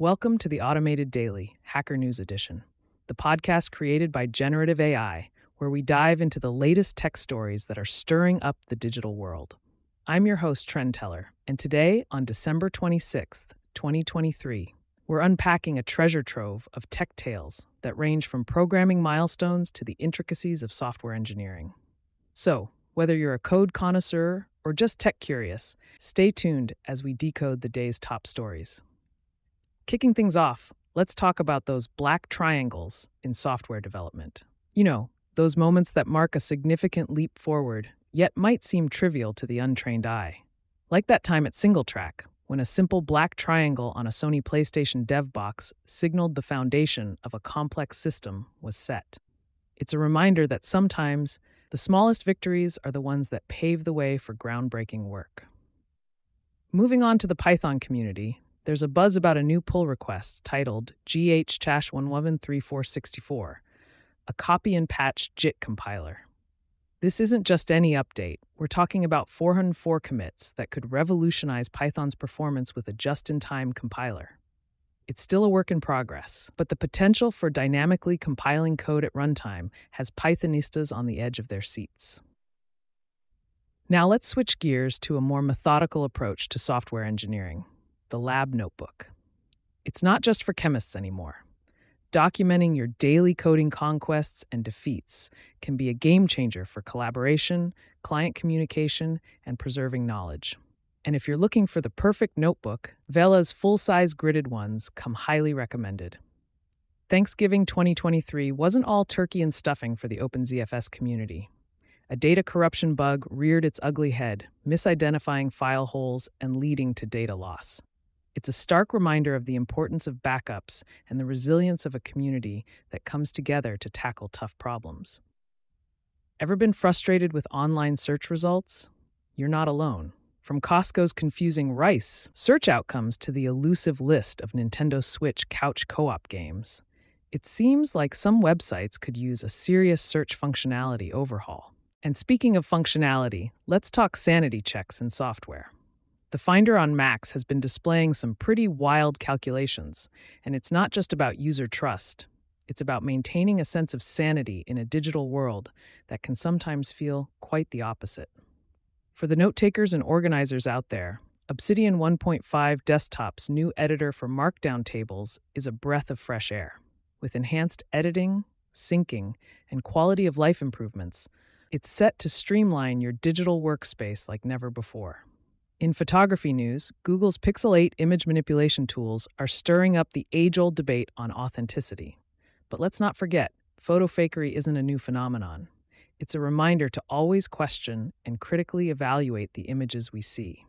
Welcome to the Automated Daily Hacker News Edition, the podcast created by Generative AI, where we dive into the latest tech stories that are stirring up the digital world. I'm your host, Trend Teller, and today, on December 26th, 2023, we're unpacking a treasure trove of tech tales that range from programming milestones to the intricacies of software engineering. So, whether you're a code connoisseur or just tech curious, stay tuned as we decode the day's top stories. Kicking things off, let's talk about those black triangles in software development. You know, those moments that mark a significant leap forward, yet might seem trivial to the untrained eye. Like that time at SingleTrac, when a simple black triangle on a Sony PlayStation dev box signaled the foundation of a complex system was set. It's a reminder that sometimes the smallest victories are the ones that pave the way for groundbreaking work. Moving on to the Python community, there's a buzz about a new pull request titled GH-1113464, a copy and patch JIT compiler. This isn't just any update. We're talking about 404 commits that could revolutionize Python's performance with a just-in-time compiler. It's still a work in progress, but the potential for dynamically compiling code at runtime has Pythonistas on the edge of their seats. Now let's switch gears to a more methodical approach to software engineering the lab notebook. It's not just for chemists anymore. Documenting your daily coding conquests and defeats can be a game changer for collaboration, client communication, and preserving knowledge. And if you're looking for the perfect notebook, Vela's full size gridded ones come highly recommended. Thanksgiving 2023 wasn't all turkey and stuffing for the OpenZFS community. A data corruption bug reared its ugly head, misidentifying file holes and leading to data loss. It's a stark reminder of the importance of backups and the resilience of a community that comes together to tackle tough problems. Ever been frustrated with online search results? You're not alone. From Costco's confusing rice search outcomes to the elusive list of Nintendo Switch couch co op games, it seems like some websites could use a serious search functionality overhaul. And speaking of functionality, let's talk sanity checks in software. The Finder on Macs has been displaying some pretty wild calculations, and it's not just about user trust. It's about maintaining a sense of sanity in a digital world that can sometimes feel quite the opposite. For the note takers and organizers out there, Obsidian 1.5 Desktop's new editor for Markdown tables is a breath of fresh air. With enhanced editing, syncing, and quality of life improvements, it's set to streamline your digital workspace like never before. In photography news, Google's Pixel 8 image manipulation tools are stirring up the age old debate on authenticity. But let's not forget, photo fakery isn't a new phenomenon. It's a reminder to always question and critically evaluate the images we see.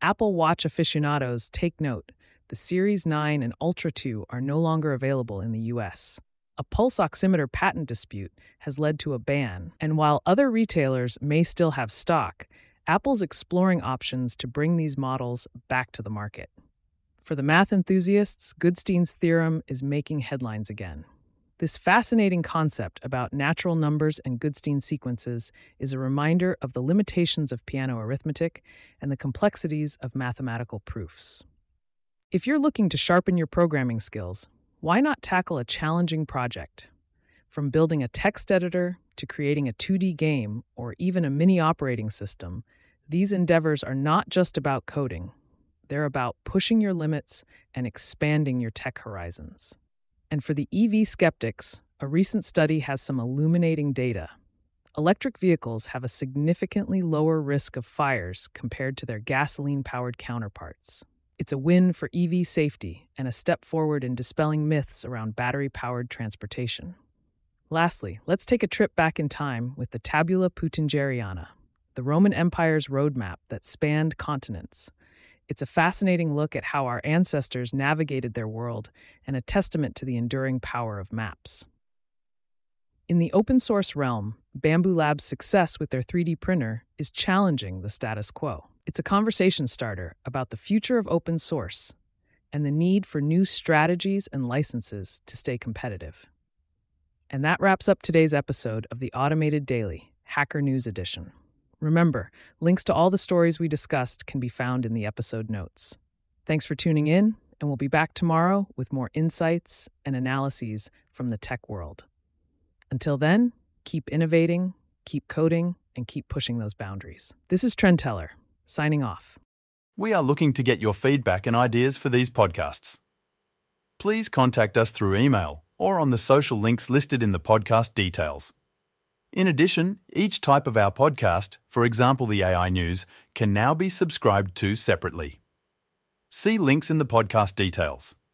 Apple Watch aficionados take note the Series 9 and Ultra 2 are no longer available in the US. A pulse oximeter patent dispute has led to a ban, and while other retailers may still have stock, Apple's exploring options to bring these models back to the market. For the math enthusiasts, Goodstein's theorem is making headlines again. This fascinating concept about natural numbers and Goodstein sequences is a reminder of the limitations of Peano arithmetic and the complexities of mathematical proofs. If you're looking to sharpen your programming skills, why not tackle a challenging project? From building a text editor to creating a 2D game or even a mini operating system, these endeavors are not just about coding, they're about pushing your limits and expanding your tech horizons. And for the EV skeptics, a recent study has some illuminating data. Electric vehicles have a significantly lower risk of fires compared to their gasoline powered counterparts. It's a win for EV safety and a step forward in dispelling myths around battery powered transportation. Lastly, let's take a trip back in time with the Tabula Peutingeriana, the Roman Empire's roadmap that spanned continents. It's a fascinating look at how our ancestors navigated their world and a testament to the enduring power of maps. In the open source realm, Bambu Lab's success with their 3D printer is challenging the status quo. It's a conversation starter about the future of open source and the need for new strategies and licenses to stay competitive. And that wraps up today's episode of the Automated Daily, Hacker News Edition. Remember, links to all the stories we discussed can be found in the episode notes. Thanks for tuning in, and we'll be back tomorrow with more insights and analyses from the tech world. Until then, keep innovating, keep coding, and keep pushing those boundaries. This is Trend Teller, signing off. We are looking to get your feedback and ideas for these podcasts. Please contact us through email or on the social links listed in the podcast details. In addition, each type of our podcast, for example the AI News, can now be subscribed to separately. See links in the podcast details.